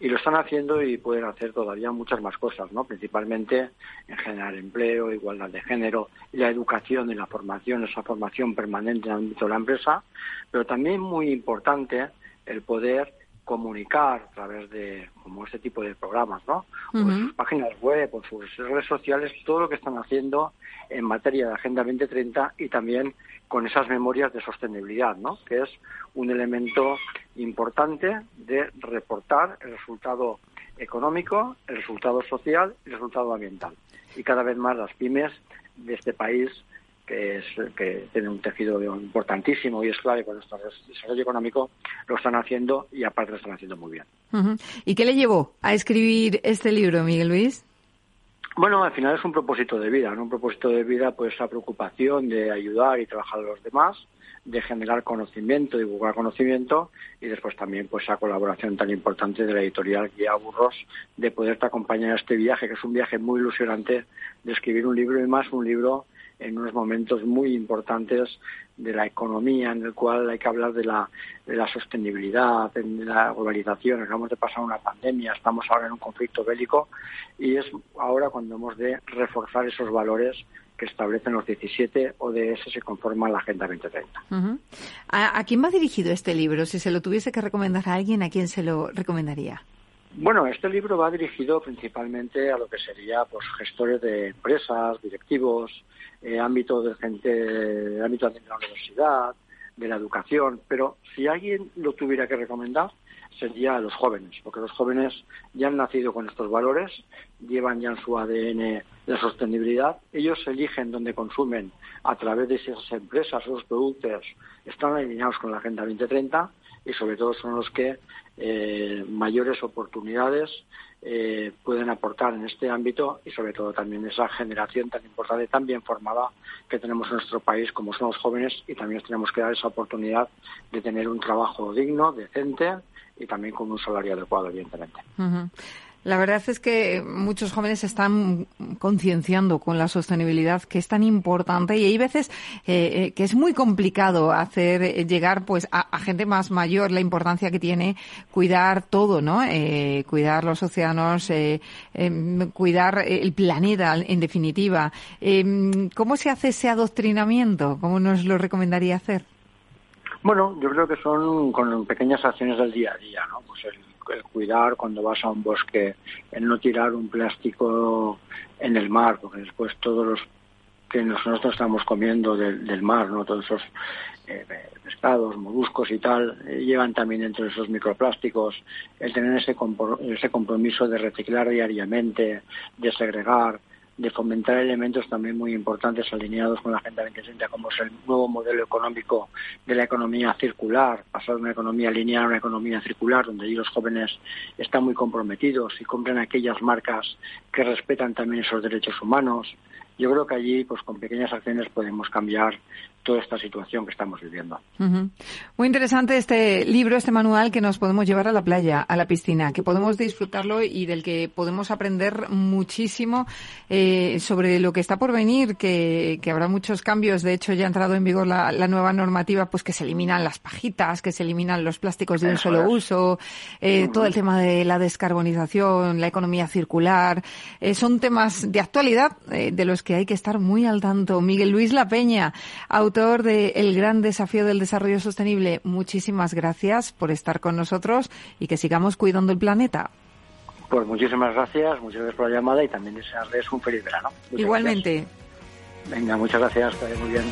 Y lo están haciendo y pueden hacer todavía muchas más cosas, ¿no? Principalmente en generar empleo, igualdad de género, y la educación y la formación, esa formación permanente en el ámbito de la empresa, pero también muy importante el poder comunicar a través de como este tipo de programas, ¿no? En sus páginas web, o sus redes sociales, todo lo que están haciendo en materia de Agenda 2030 y también con esas memorias de sostenibilidad, ¿no? Que es un elemento importante de reportar el resultado económico, el resultado social y el resultado ambiental. Y cada vez más las pymes de este país que, es, que tiene un tejido importantísimo y es clave con nuestro desarrollo económico, lo están haciendo y aparte lo están haciendo muy bien. ¿Y qué le llevó a escribir este libro, Miguel Luis? Bueno, al final es un propósito de vida, ¿no? Un propósito de vida, pues esa preocupación de ayudar y trabajar a los demás, de generar conocimiento, divulgar conocimiento y después también pues esa colaboración tan importante de la editorial Guía Burros de poderte acompañar a este viaje, que es un viaje muy ilusionante de escribir un libro y más un libro en unos momentos muy importantes de la economía, en el cual hay que hablar de la, de la sostenibilidad, de la globalización. Acabamos de pasar una pandemia, estamos ahora en un conflicto bélico y es ahora cuando hemos de reforzar esos valores que establecen los 17 ODS que conforman la Agenda 2030. ¿A, ¿A quién va dirigido este libro? Si se lo tuviese que recomendar a alguien, ¿a quién se lo recomendaría? Bueno, este libro va dirigido principalmente a lo que sería pues gestores de empresas, directivos, eh, ámbito de gente, ámbito de la universidad, de la educación, pero si alguien lo tuviera que recomendar sería a los jóvenes, porque los jóvenes ya han nacido con estos valores, llevan ya en su ADN la sostenibilidad, ellos eligen dónde consumen a través de esas empresas, esos productos, están alineados con la Agenda 2030 y sobre todo son los que eh, mayores oportunidades eh, pueden aportar en este ámbito y sobre todo también esa generación tan importante, tan bien formada que tenemos en nuestro país como son los jóvenes y también tenemos que dar esa oportunidad de tener un trabajo digno, decente y también con un salario adecuado, evidentemente. La verdad es que muchos jóvenes están concienciando con la sostenibilidad que es tan importante y hay veces eh, eh, que es muy complicado hacer eh, llegar pues a, gente más mayor la importancia que tiene cuidar todo, ¿no? cuidar los océanos, em, cuidar el planeta, en definitiva. Em, ¿Cómo se hace ese adoctrinamiento? ¿Cómo nos lo recomendaría hacer? Bueno, yo creo que son con pequeñas acciones del día a día, ¿no? Pues el, cuidar cuando vas a un bosque, el no tirar un plástico en el mar, porque después todos los que nosotros estamos comiendo del, mar, ¿no? Todos esos eh, pescados, moluscos y tal, eh, llevan también dentro de esos microplásticos. El tener ese, ese compromiso de reciclar diariamente, de segregar, de fomentar elementos también muy importantes alineados con la Agenda 2030, como es el nuevo modelo económico de la economía circular, pasar de una economía lineal a una economía circular, donde los jóvenes están muy comprometidos y compran aquellas marcas que respetan también esos derechos humanos. Yo creo que allí, pues con pequeñas acciones podemos cambiar toda esta situación que estamos viviendo. Muy interesante este libro, este manual que nos podemos llevar a la playa, a la piscina, que podemos disfrutarlo y del que podemos aprender muchísimo eh, sobre lo que está por venir, que, habrá muchos cambios. De hecho, ya ha entrado en vigor la, nueva normativa, pues que se eliminan las pajitas, que se eliminan los plásticos de un solo uso, eh, todo el tema de la descarbonización, la economía circular. Eh, son temas de actualidad de los que hay que estar muy al tanto. Miguel Luis La Peña, autor de El gran desafío del desarrollo sostenible, muchísimas gracias por estar con nosotros y que sigamos cuidando el planeta. Pues muchísimas gracias, muchas gracias por la llamada y también desearles un feliz verano. Igualmente. Venga, muchas gracias, que muy bien.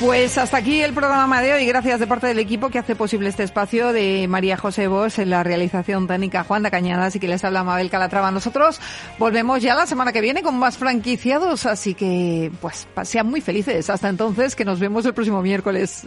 Pues hasta aquí el programa de hoy. Gracias de parte del equipo que hace posible este espacio de María José Bos en la realización técnica Juan de Cañadas y que les habla Mabel Calatrava. Nosotros volvemos ya la semana que viene con más franquiciados, así que pues sean muy felices. Hasta entonces, que nos vemos el próximo miércoles.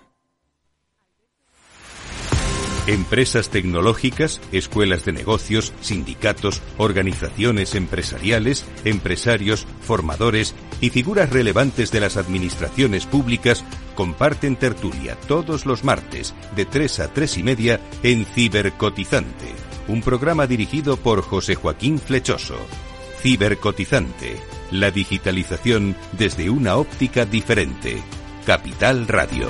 Empresas tecnológicas, escuelas de negocios, sindicatos, organizaciones empresariales, empresarios, formadores y figuras relevantes de las administraciones públicas comparten tertulia todos los martes de 3 a 3 y media en Cibercotizante, un programa dirigido por José Joaquín Flechoso. Cibercotizante, la digitalización desde una óptica diferente. Capital Radio.